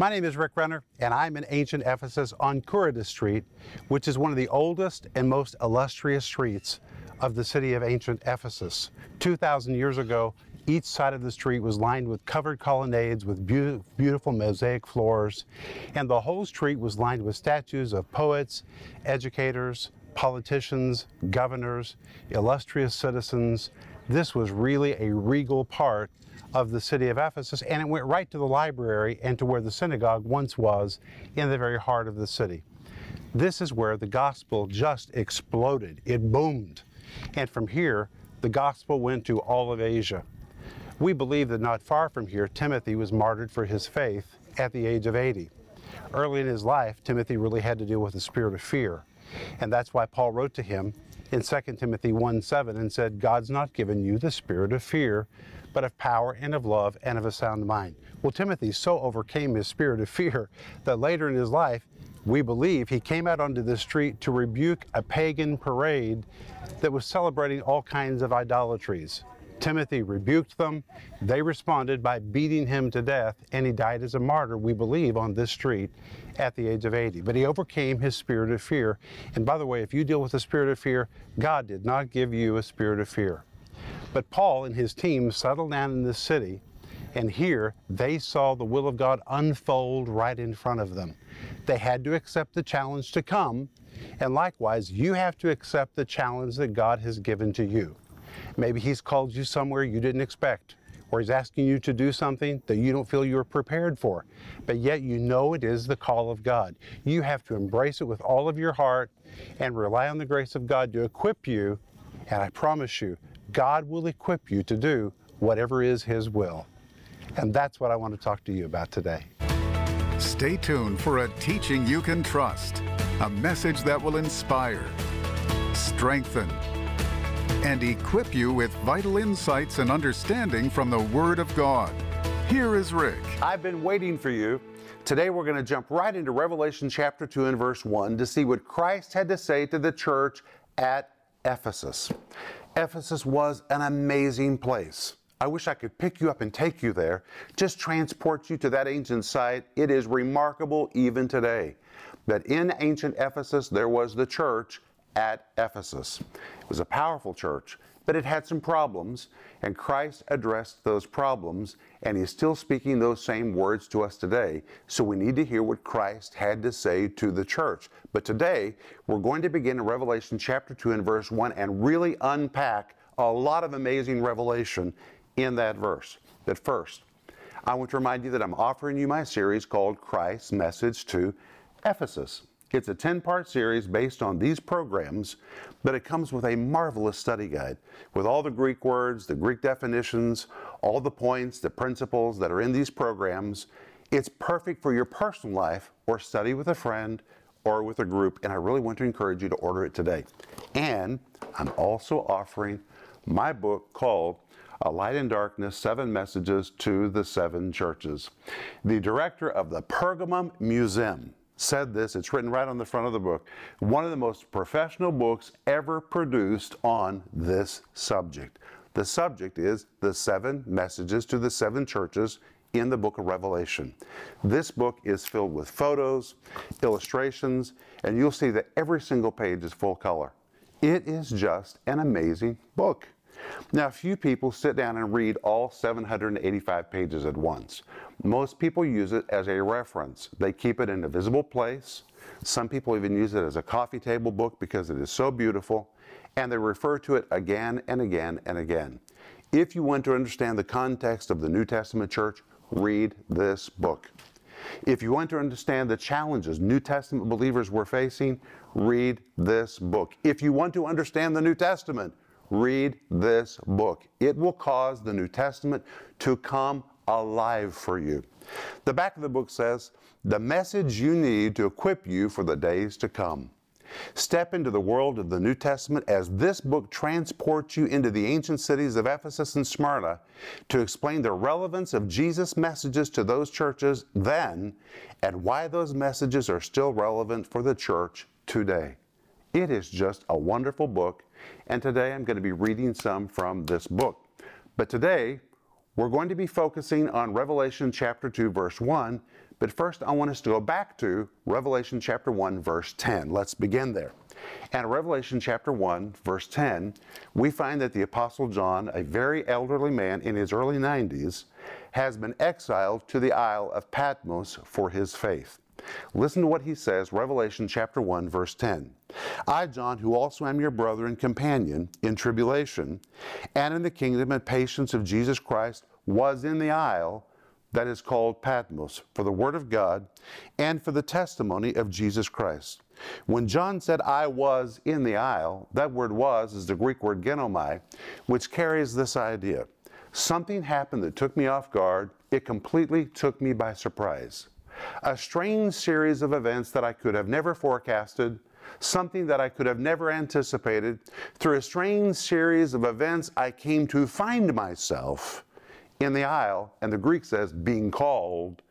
My name is Rick Renner, and I'm in ancient Ephesus on Curetes Street, which is one of the oldest and most illustrious streets of the city of ancient Ephesus. 2,000 years ago, each side of the street was lined with covered colonnades with be beautiful mosaic floors, and the whole street was lined with statues of poets, educators, politicians, governors, illustrious citizens. This was really a regal part of the city of Ephesus, and it went right to the library and to where the synagogue once was in the very heart of the city. This is where the gospel just exploded. It boomed. And from here, the gospel went to all of Asia. We believe that not far from here, Timothy was martyred for his faith at the age of 80. Early in his life, Timothy really had to deal with the spirit of fear. And that's why Paul wrote to him in 2 Timothy 1 7 and said, God's not given you the spirit of fear, but of power and of love and of a sound mind. Well, Timothy so overcame his spirit of fear that later in his life, we believe he came out onto the street to rebuke a pagan parade that was celebrating all kinds of idolatries. Timothy rebuked them. They responded by beating him to death, and he died as a martyr, we believe, on this street at the age of 80. But he overcame his spirit of fear. And by the way, if you deal with the spirit of fear, God did not give you a spirit of fear. But Paul and his team settled down in this city, and here they saw the will of God unfold right in front of them. They had to accept the challenge to come, and likewise, you have to accept the challenge that God has given to you. Maybe He's called you somewhere you didn't expect, or He's asking you to do something that you don't feel you're prepared for, but yet you know it is the call of God. You have to embrace it with all of your heart and rely on the grace of God to equip you, and I promise you, God will equip you to do whatever is His will. And that's what I want to talk to you about today. Stay tuned for a teaching you can trust, a message that will inspire, strengthen, and equip you with vital insights and understanding from the Word of God. Here is Rick. I've been waiting for you. Today we're going to jump right into Revelation chapter 2 and verse 1 to see what Christ had to say to the church at Ephesus. Ephesus was an amazing place. I wish I could pick you up and take you there, just transport you to that ancient site. It is remarkable even today that in ancient Ephesus there was the church at Ephesus. It was a powerful church, but it had some problems, and Christ addressed those problems, and He's still speaking those same words to us today. So we need to hear what Christ had to say to the church. But today, we're going to begin in Revelation chapter 2 and verse 1 and really unpack a lot of amazing revelation in that verse. But first, I want to remind you that I'm offering you my series called Christ's Message to Ephesus. It's a 10 part series based on these programs, but it comes with a marvelous study guide with all the Greek words, the Greek definitions, all the points, the principles that are in these programs. It's perfect for your personal life or study with a friend or with a group, and I really want to encourage you to order it today. And I'm also offering my book called a Light in Darkness Seven Messages to the Seven Churches. The director of the Pergamum Museum said this, it's written right on the front of the book, one of the most professional books ever produced on this subject. The subject is the seven messages to the seven churches in the book of Revelation. This book is filled with photos, illustrations, and you'll see that every single page is full color. It is just an amazing book. Now, few people sit down and read all 785 pages at once. Most people use it as a reference. They keep it in a visible place. Some people even use it as a coffee table book because it is so beautiful, and they refer to it again and again and again. If you want to understand the context of the New Testament church, read this book. If you want to understand the challenges New Testament believers were facing, read this book. If you want to understand the New Testament, read this book. It will cause the New Testament to come alive for you. The back of the book says, The message you need to equip you for the days to come. Step into the world of the New Testament as this book transports you into the ancient cities of Ephesus and Smyrna to explain the relevance of Jesus' messages to those churches then and why those messages are still relevant for the church today. It is just a wonderful book, and today I'm going to be reading some from this book. But today, We're going to be focusing on Revelation chapter 2, verse 1, but first I want us to go back to Revelation chapter 1, verse 10. Let's begin there. And Revelation chapter 1, verse 10, we find that the Apostle John, a very elderly man in his early 90s, has been exiled to the Isle of Patmos for his faith. Listen to what he says, Revelation chapter 1, verse 10. I, John, who also am your brother and companion in tribulation and in the kingdom and patience of Jesus Christ, was in the isle that is called Patmos for the word of God and for the testimony of Jesus Christ. When John said, I was in the isle, that word was is the Greek word ginomai, which carries this idea. Something happened that took me off guard. It completely took me by surprise a strange series of events that I could have never forecasted, something that I could have never anticipated. Through a strange series of events, I came to find myself in the isle, and the Greek says, being called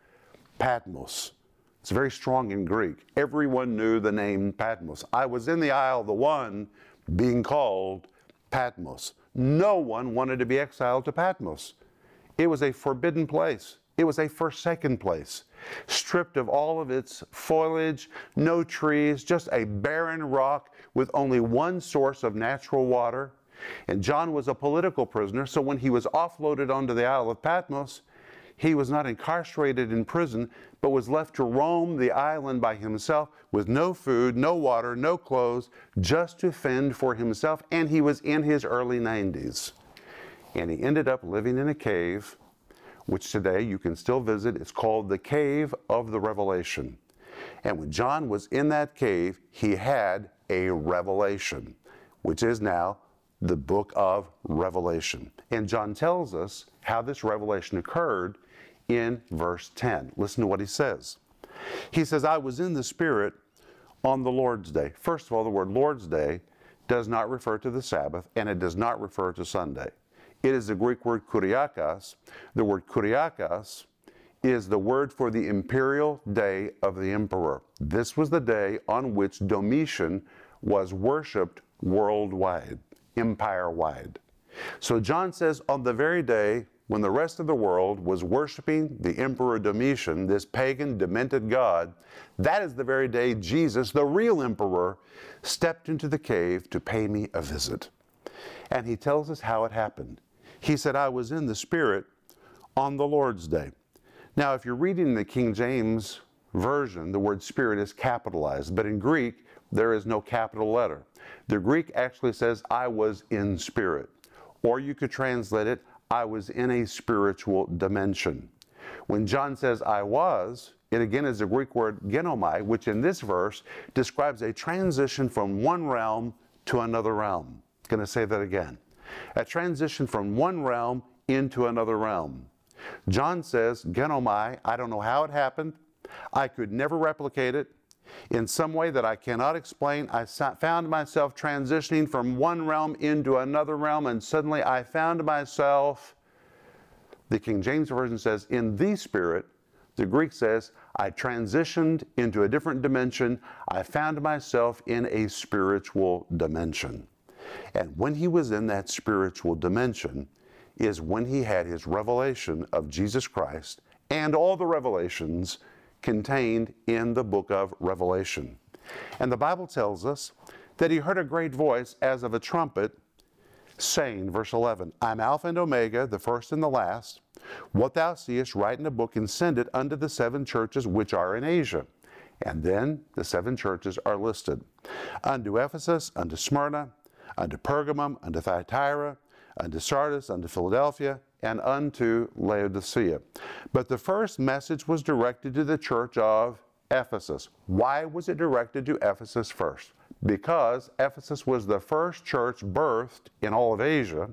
Patmos. It's very strong in Greek. Everyone knew the name Patmos. I was in the isle, the one being called Patmos. No one wanted to be exiled to Patmos. It was a forbidden place. It was a forsaken place stripped of all of its foliage, no trees, just a barren rock with only one source of natural water. And John was a political prisoner, so when he was offloaded onto the Isle of Patmos, he was not incarcerated in prison, but was left to roam the island by himself with no food, no water, no clothes, just to fend for himself. And he was in his early 90s. And he ended up living in a cave which today you can still visit. It's called the Cave of the Revelation. And when John was in that cave, he had a revelation, which is now the book of Revelation. And John tells us how this revelation occurred in verse 10. Listen to what he says. He says, I was in the Spirit on the Lord's day. First of all, the word Lord's day does not refer to the Sabbath and it does not refer to Sunday. It is the Greek word kuriakos. The word kuriakos is the word for the imperial day of the emperor. This was the day on which Domitian was worshiped worldwide, empire wide. So John says, on the very day when the rest of the world was worshiping the Emperor Domitian, this pagan, demented god, that is the very day Jesus, the real emperor, stepped into the cave to pay me a visit. And he tells us how it happened. He said, I was in the Spirit on the Lord's day. Now, if you're reading the King James Version, the word Spirit is capitalized, but in Greek, there is no capital letter. The Greek actually says, I was in spirit. Or you could translate it, I was in a spiritual dimension. When John says, I was, it again is the Greek word ginomai, which in this verse describes a transition from one realm to another realm. Going to say that again a transition from one realm into another realm. John says, Ginomai, oh I don't know how it happened. I could never replicate it. In some way that I cannot explain, I found myself transitioning from one realm into another realm, and suddenly I found myself, the King James Version says, in the Spirit. The Greek says, I transitioned into a different dimension. I found myself in a spiritual dimension. And when he was in that spiritual dimension, is when he had his revelation of Jesus Christ and all the revelations contained in the book of Revelation. And the Bible tells us that he heard a great voice as of a trumpet saying, verse 11, I'm Alpha and Omega, the first and the last. What thou seest, write in a book and send it unto the seven churches which are in Asia. And then the seven churches are listed unto Ephesus, unto Smyrna, unto Pergamum, unto Thyatira, unto Sardis, unto Philadelphia, and unto Laodicea. But the first message was directed to the church of Ephesus. Why was it directed to Ephesus first? Because Ephesus was the first church birthed in all of Asia,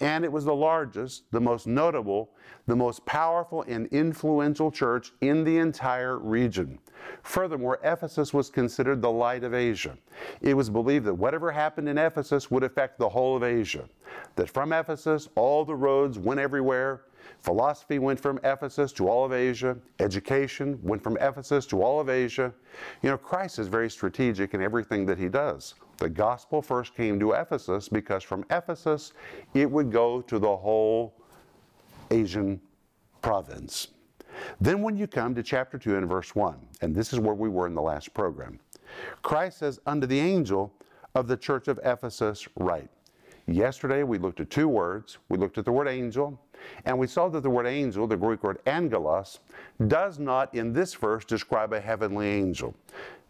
and it was the largest, the most notable, the most powerful and influential church in the entire region. Furthermore, Ephesus was considered the light of Asia. It was believed that whatever happened in Ephesus would affect the whole of Asia. That from Ephesus, all the roads went everywhere. Philosophy went from Ephesus to all of Asia. Education went from Ephesus to all of Asia. You know, Christ is very strategic in everything that he does. The gospel first came to Ephesus because from Ephesus it would go to the whole Asian province. Then, when you come to chapter 2 and verse 1, and this is where we were in the last program, Christ says, Unto the angel of the church of Ephesus, write. Yesterday we looked at two words. We looked at the word angel, and we saw that the word angel, the Greek word angelos, does not in this verse describe a heavenly angel.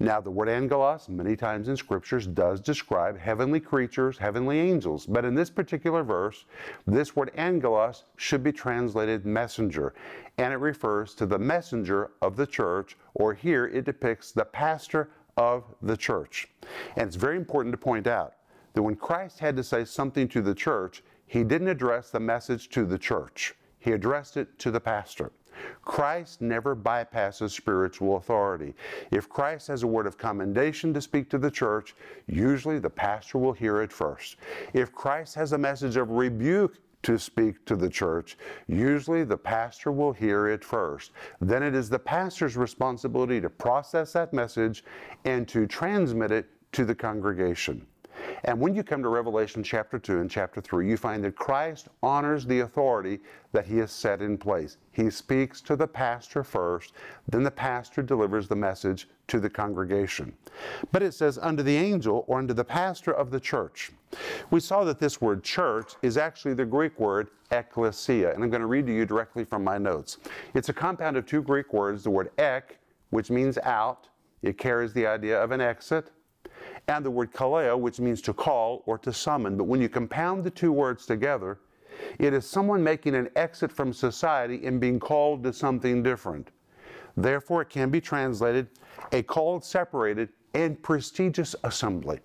Now, the word angelos, many times in scriptures, does describe heavenly creatures, heavenly angels. But in this particular verse, this word angelos should be translated messenger, and it refers to the messenger of the church, or here it depicts the pastor of the church. And it's very important to point out that when Christ had to say something to the church, he didn't address the message to the church, he addressed it to the pastor. Christ never bypasses spiritual authority. If Christ has a word of commendation to speak to the church, usually the pastor will hear it first. If Christ has a message of rebuke to speak to the church, usually the pastor will hear it first. Then it is the pastor's responsibility to process that message and to transmit it to the congregation. And when you come to Revelation chapter 2 and chapter 3, you find that Christ honors the authority that he has set in place. He speaks to the pastor first, then the pastor delivers the message to the congregation. But it says, unto the angel or unto the pastor of the church. We saw that this word church is actually the Greek word ecclesia, and I'm going to read to you directly from my notes. It's a compound of two Greek words, the word ek, which means out, it carries the idea of an exit, and the word kaleo, which means to call or to summon. But when you compound the two words together, it is someone making an exit from society and being called to something different. Therefore, it can be translated a called, separated, and prestigious assembly.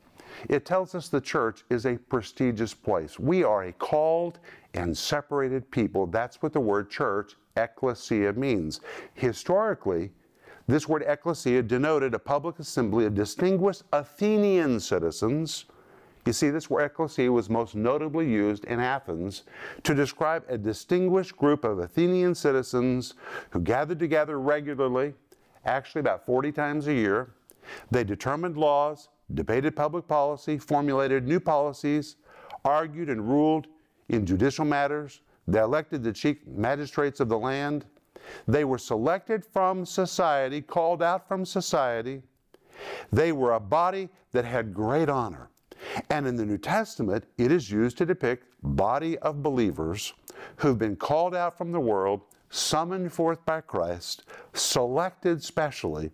It tells us the church is a prestigious place. We are a called and separated people. That's what the word church, ecclesia, means. Historically, this word ecclesia denoted a public assembly of distinguished Athenian citizens. You see, this word ecclesia was most notably used in Athens to describe a distinguished group of Athenian citizens who gathered together regularly, actually about 40 times a year. They determined laws, debated public policy, formulated new policies, argued and ruled in judicial matters. They elected the chief magistrates of the land. They were selected from society, called out from society. They were a body that had great honor. And in the New Testament, it is used to depict body of believers who've been called out from the world, summoned forth by Christ, selected specially,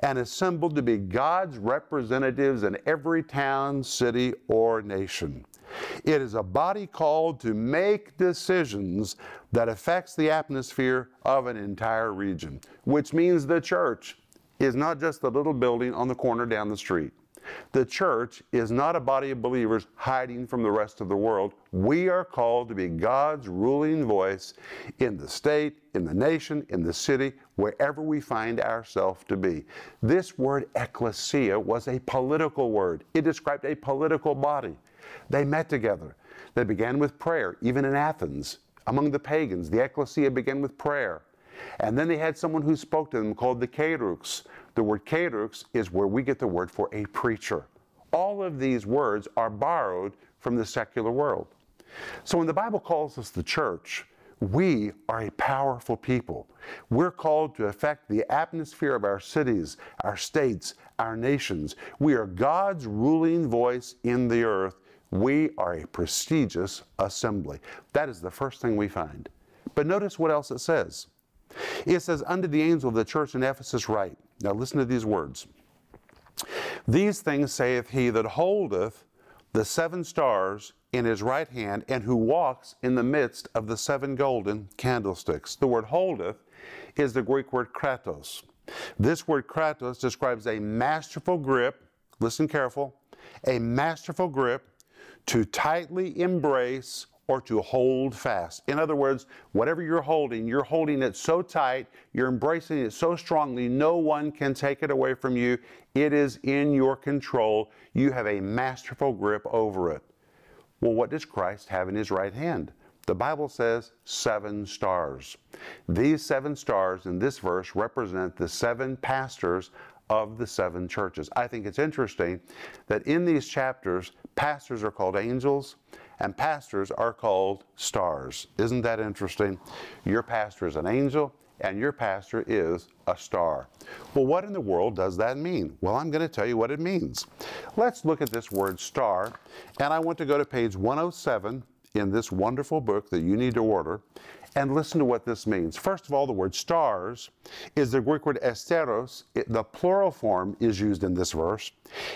and assembled to be God's representatives in every town, city, or nation. It is a body called to make decisions that affects the atmosphere of an entire region, which means the church is not just the little building on the corner down the street. The church is not a body of believers hiding from the rest of the world. We are called to be God's ruling voice in the state, in the nation, in the city, wherever we find ourselves to be. This word ecclesia was a political word, it described a political body. They met together. They began with prayer, even in Athens. Among the pagans, the ecclesia began with prayer. And then they had someone who spoke to them called the kerux. The word kerux is where we get the word for a preacher. All of these words are borrowed from the secular world. So when the Bible calls us the church, we are a powerful people. We're called to affect the atmosphere of our cities, our states, our nations. We are God's ruling voice in the earth, we are a prestigious assembly. That is the first thing we find. But notice what else it says. It says, Unto the angel of the church in Ephesus write. Now listen to these words. These things saith he that holdeth the seven stars in his right hand, and who walks in the midst of the seven golden candlesticks. The word holdeth is the Greek word kratos. This word kratos describes a masterful grip, listen careful, a masterful grip to tightly embrace or to hold fast. In other words, whatever you're holding, you're holding it so tight, you're embracing it so strongly, no one can take it away from you. It is in your control. You have a masterful grip over it. Well, what does Christ have in his right hand? The Bible says seven stars. These seven stars in this verse represent the seven pastors of the seven churches. I think it's interesting that in these chapters, pastors are called angels and pastors are called stars. Isn't that interesting? Your pastor is an angel, and your pastor is a star. Well, what in the world does that mean? Well, I'm going to tell you what it means. Let's look at this word star, and I want to go to page 107 in this wonderful book that you need to order and listen to what this means. First of all, the word stars is the Greek word asteros. It, the plural form is used in this verse,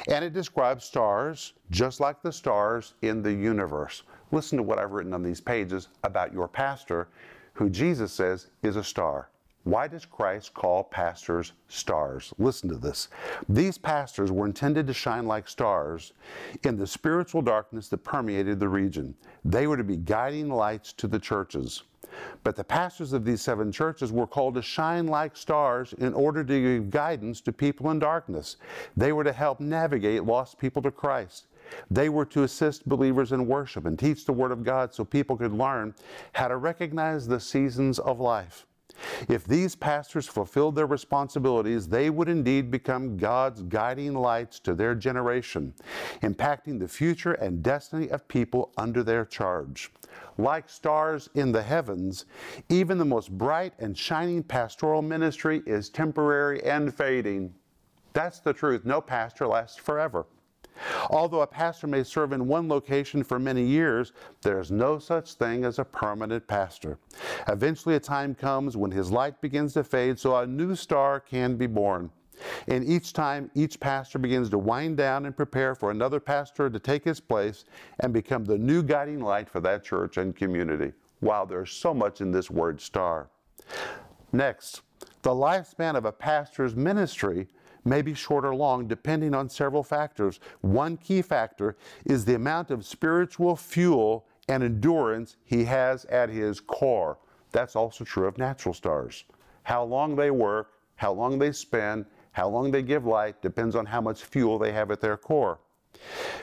and it describes stars just like the stars in the universe. Listen to what I've written on these pages about your pastor, who Jesus says is a star. Why does Christ call pastors stars? Listen to this. These pastors were intended to shine like stars in the spiritual darkness that permeated the region. They were to be guiding lights to the churches. But the pastors of these seven churches were called to shine like stars in order to give guidance to people in darkness. They were to help navigate lost people to Christ. They were to assist believers in worship and teach the Word of God so people could learn how to recognize the seasons of life. If these pastors fulfilled their responsibilities, they would indeed become God's guiding lights to their generation, impacting the future and destiny of people under their charge. Like stars in the heavens, even the most bright and shining pastoral ministry is temporary and fading. That's the truth. No pastor lasts forever. Although a pastor may serve in one location for many years, there is no such thing as a permanent pastor. Eventually, a time comes when his light begins to fade so a new star can be born. And each time, each pastor begins to wind down and prepare for another pastor to take his place and become the new guiding light for that church and community. Wow, there's so much in this word star. Next, the lifespan of a pastor's ministry may be short or long depending on several factors. One key factor is the amount of spiritual fuel and endurance he has at his core. That's also true of natural stars. How long they work, how long they spend, how long they give light depends on how much fuel they have at their core.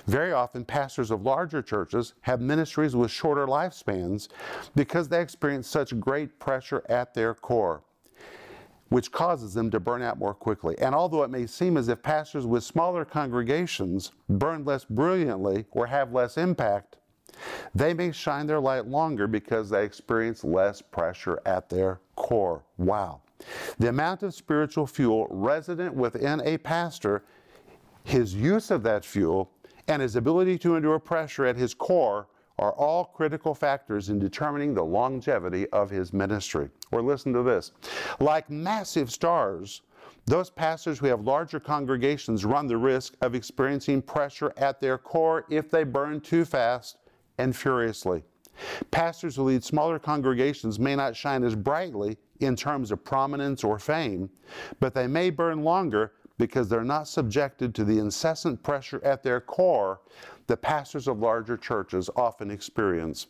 Very often, pastors of larger churches have ministries with shorter lifespans because they experience such great pressure at their core which causes them to burn out more quickly. And although it may seem as if pastors with smaller congregations burn less brilliantly or have less impact, they may shine their light longer because they experience less pressure at their core. Wow. The amount of spiritual fuel resident within a pastor, his use of that fuel, and his ability to endure pressure at his core are all critical factors in determining the longevity of his ministry. Or listen to this like massive stars, those pastors who have larger congregations run the risk of experiencing pressure at their core if they burn too fast and furiously. Pastors who lead smaller congregations may not shine as brightly in terms of prominence or fame, but they may burn longer because they're not subjected to the incessant pressure at their core that pastors of larger churches often experience.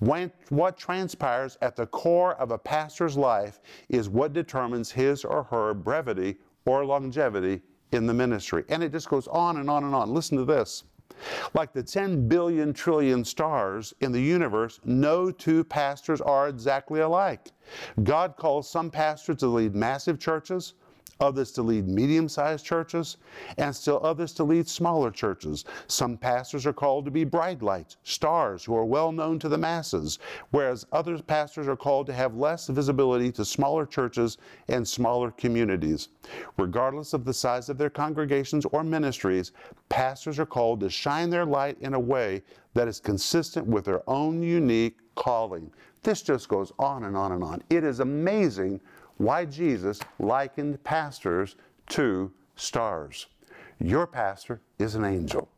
When, what transpires at the core of a pastor's life is what determines his or her brevity or longevity in the ministry. And it just goes on and on and on. Listen to this. Like the 10 billion trillion stars in the universe, no two pastors are exactly alike. God calls some pastors to lead massive churches, others to lead medium sized churches, and still others to lead smaller churches. Some pastors are called to be bright lights, stars who are well known to the masses, whereas other pastors are called to have less visibility to smaller churches and smaller communities. Regardless of the size of their congregations or ministries, pastors are called to shine their light in a way that is consistent with their own unique calling. This just goes on and on and on. It is amazing why Jesus likened pastors to stars. Your pastor is an angel.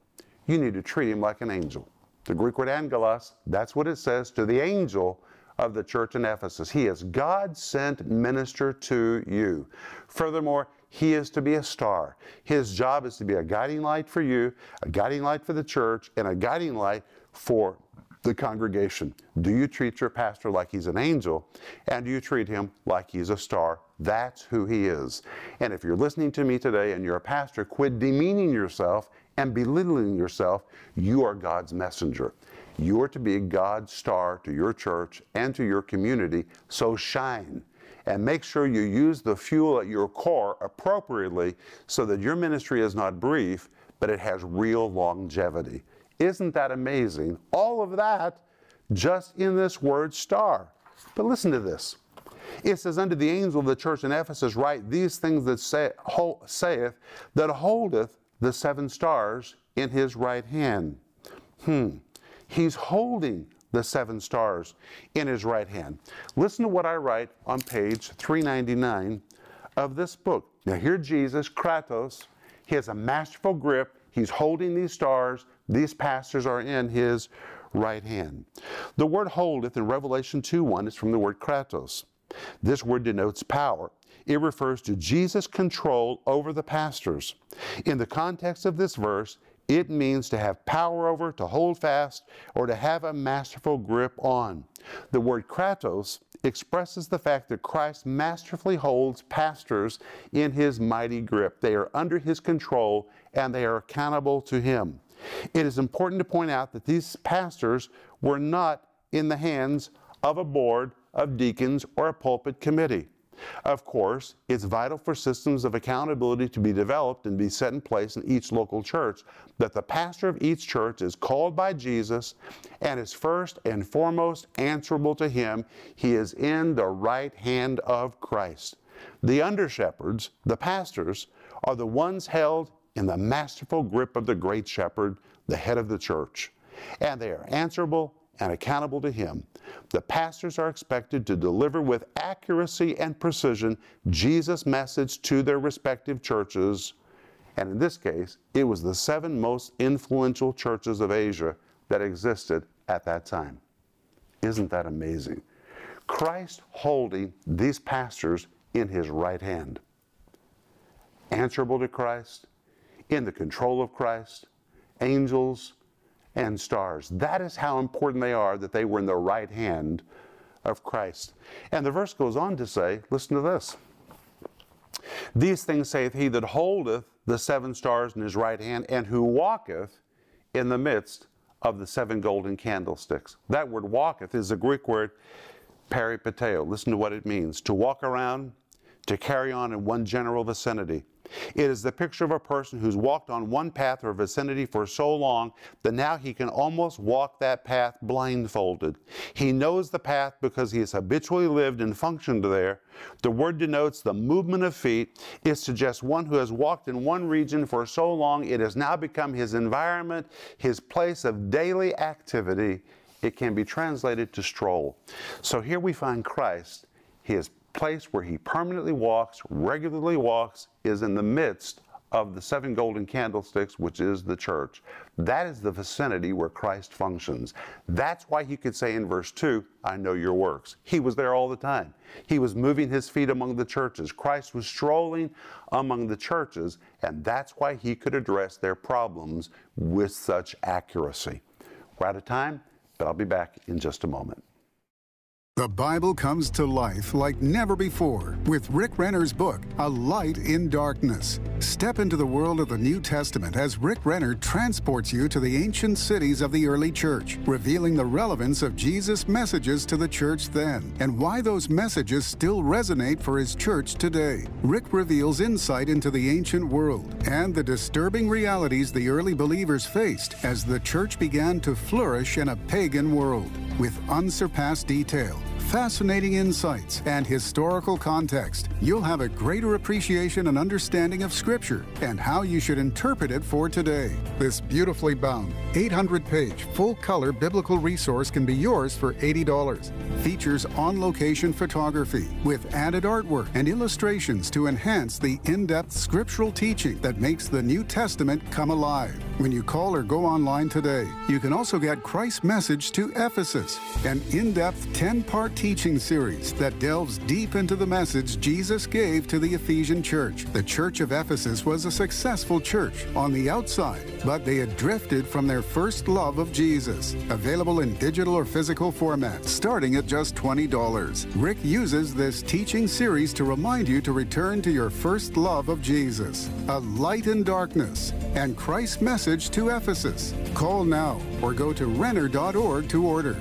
You need to treat him like an angel. The Greek word angelos, that's what it says to the angel of the church in Ephesus. He is God sent minister to you. Furthermore, he is to be a star. His job is to be a guiding light for you, a guiding light for the church, and a guiding light for the congregation. Do you treat your pastor like he's an angel? And do you treat him like he's a star? That's who he is. And if you're listening to me today and you're a pastor, quit demeaning yourself and belittling yourself. You are God's messenger. You are to be God's star to your church and to your community, so shine. And make sure you use the fuel at your core appropriately so that your ministry is not brief, but it has real longevity. Isn't that amazing? All of that just in this word star. But listen to this. It says, Unto the angel of the church in Ephesus, write these things that say, saith, that holdeth the seven stars in his right hand. Hmm. He's holding the seven stars in his right hand. Listen to what I write on page 399 of this book. Now, here Jesus, Kratos, he has a masterful grip. He's holding these stars. These pastors are in his right hand. The word holdeth in Revelation 2 1 is from the word kratos. This word denotes power. It refers to Jesus' control over the pastors. In the context of this verse, it means to have power over, to hold fast, or to have a masterful grip on. The word kratos expresses the fact that Christ masterfully holds pastors in his mighty grip. They are under his control and they are accountable to him. It is important to point out that these pastors were not in the hands of a board of deacons or a pulpit committee. Of course, it's vital for systems of accountability to be developed and be set in place in each local church that the pastor of each church is called by Jesus and is first and foremost answerable to him. He is in the right hand of Christ. The under shepherds, the pastors, are the ones held in the masterful grip of the great shepherd, the head of the church. And they are answerable and accountable to him. The pastors are expected to deliver with accuracy and precision Jesus' message to their respective churches. And in this case, it was the seven most influential churches of Asia that existed at that time. Isn't that amazing? Christ holding these pastors in his right hand. Answerable to Christ, in the control of Christ, angels, and stars. That is how important they are that they were in the right hand of Christ. And the verse goes on to say, listen to this. These things saith he that holdeth the seven stars in his right hand, and who walketh in the midst of the seven golden candlesticks. That word walketh is a Greek word peripateo. Listen to what it means to walk around, to carry on in one general vicinity. It is the picture of a person who's walked on one path or vicinity for so long that now he can almost walk that path blindfolded. He knows the path because he has habitually lived and functioned there. The word denotes the movement of feet. It suggests one who has walked in one region for so long it has now become his environment, his place of daily activity. It can be translated to stroll. So here we find Christ. He is place where he permanently walks, regularly walks, is in the midst of the seven golden candlesticks, which is the church. That is the vicinity where Christ functions. That's why he could say in verse 2, I know your works. He was there all the time. He was moving his feet among the churches. Christ was strolling among the churches, and that's why he could address their problems with such accuracy. We're out of time, but I'll be back in just a moment. The Bible comes to life like never before with Rick Renner's book, A Light in Darkness. Step into the world of the New Testament as Rick Renner transports you to the ancient cities of the early church, revealing the relevance of Jesus' messages to the church then and why those messages still resonate for his church today. Rick reveals insight into the ancient world and the disturbing realities the early believers faced as the church began to flourish in a pagan world with unsurpassed detail fascinating insights, and historical context, you'll have a greater appreciation and understanding of Scripture and how you should interpret it for today. This beautifully bound, 800 page, full color biblical resource can be yours for $80. Features on location photography with added artwork and illustrations to enhance the in depth scriptural teaching that makes the New Testament come alive. When you call or go online today, you can also get Christ's message to Ephesus, an in depth 10 part teaching series that delves deep into the message Jesus gave to the Ephesian church. The church of Ephesus was a successful church on the outside, but they had drifted from their first love of Jesus. Available in digital or physical format, starting at just $20. Rick uses this teaching series to remind you to return to your first love of Jesus, a light in darkness, and Christ's message to Ephesus. Call now or go to renner.org to order.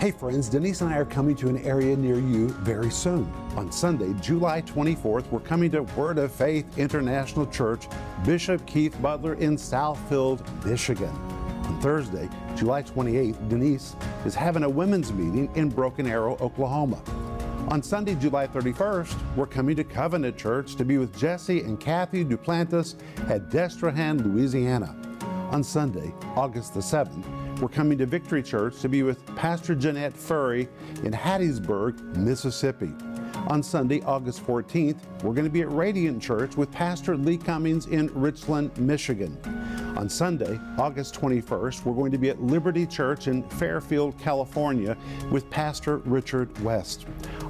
Hey friends, Denise and I are coming to an area near you very soon. On Sunday, July 24th, we're coming to Word of Faith International Church, Bishop Keith Butler in Southfield, Michigan. On Thursday, July 28th, Denise is having a women's meeting in Broken Arrow, Oklahoma. On Sunday, July 31st, we're coming to Covenant Church to be with Jesse and Kathy Duplantis at Destrehan, Louisiana. On Sunday, August the 7th, we're coming to Victory Church to be with Pastor Jeanette Furry in Hattiesburg, Mississippi. On Sunday, August 14th, we're going to be at Radiant Church with Pastor Lee Cummings in Richland, Michigan. On Sunday, August 21st, we're going to be at Liberty Church in Fairfield, California with Pastor Richard West.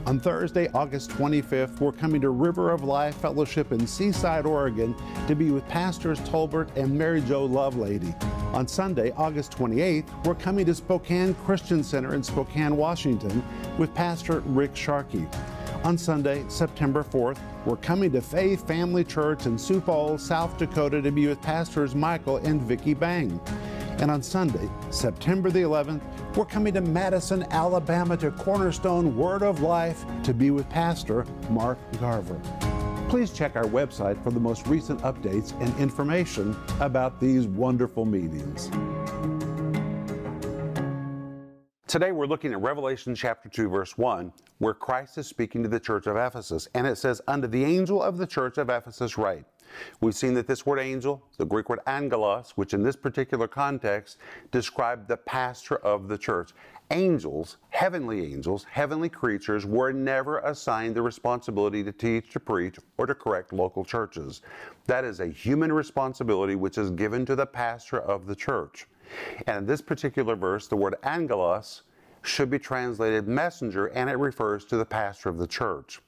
On Thursday, August 25th, we're coming to River of Life Fellowship in Seaside, Oregon to be with Pastors Tolbert and Mary Jo Lovelady. On Sunday, August 28th, we're coming to Spokane Christian Center in Spokane, Washington with Pastor Rick Sharkey. On Sunday, September 4th, we're coming to Faith Family Church in Sioux Falls, South Dakota to be with Pastors Michael and Vicki Bang. And on Sunday, September the 11th, we're coming to Madison, Alabama to Cornerstone Word of Life to be with Pastor Mark Garver. Please check our website for the most recent updates and information about these wonderful meetings. Today we're looking at Revelation chapter 2, verse 1, where Christ is speaking to the church of Ephesus. And it says, Unto the angel of the church of Ephesus write. We've seen that this word angel, the Greek word angelos, which in this particular context described the pastor of the church. Angels, heavenly angels, heavenly creatures, were never assigned the responsibility to teach, to preach, or to correct local churches. That is a human responsibility which is given to the pastor of the church. And in this particular verse, the word angelos should be translated messenger, and it refers to the pastor of the church.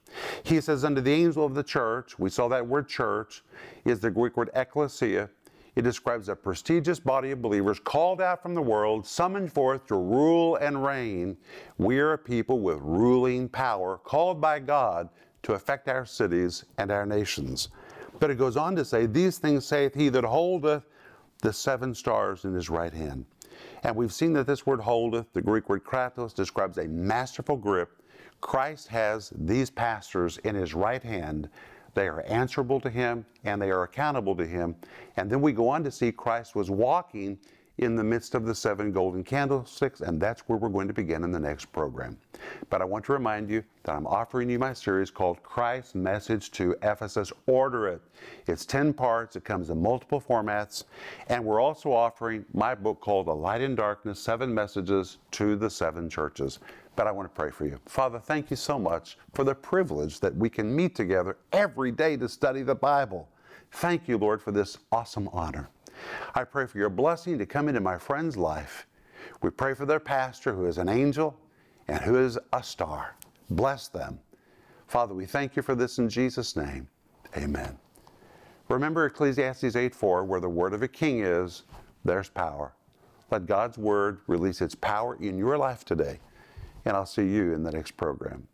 He says, Unto the angel of the church, we saw that word church, is the Greek word ecclesia. It describes a prestigious body of believers called out from the world, summoned forth to rule and reign. We are a people with ruling power, called by God to affect our cities and our nations. But it goes on to say, These things saith he that holdeth the seven stars in his right hand. And we've seen that this word holdeth, the Greek word kratos, describes a masterful grip. Christ has these pastors in his right hand. They are answerable to him and they are accountable to him. And then we go on to see Christ was walking in the midst of the seven golden candlesticks, and that's where we're going to begin in the next program. But I want to remind you that I'm offering you my series called Christ's Message to Ephesus. Order it. It's 10 parts, it comes in multiple formats, and we're also offering my book called A Light in Darkness Seven Messages to the Seven Churches. But I want to pray for you. Father, thank you so much for the privilege that we can meet together every day to study the Bible. Thank you, Lord, for this awesome honor. I pray for your blessing to come into my friend's life. We pray for their pastor who is an angel and who is a star. Bless them. Father, we thank you for this in Jesus' name. Amen. Remember Ecclesiastes 8 4, where the word of a king is, there's power. Let God's word release its power in your life today. And I'll see you in the next program.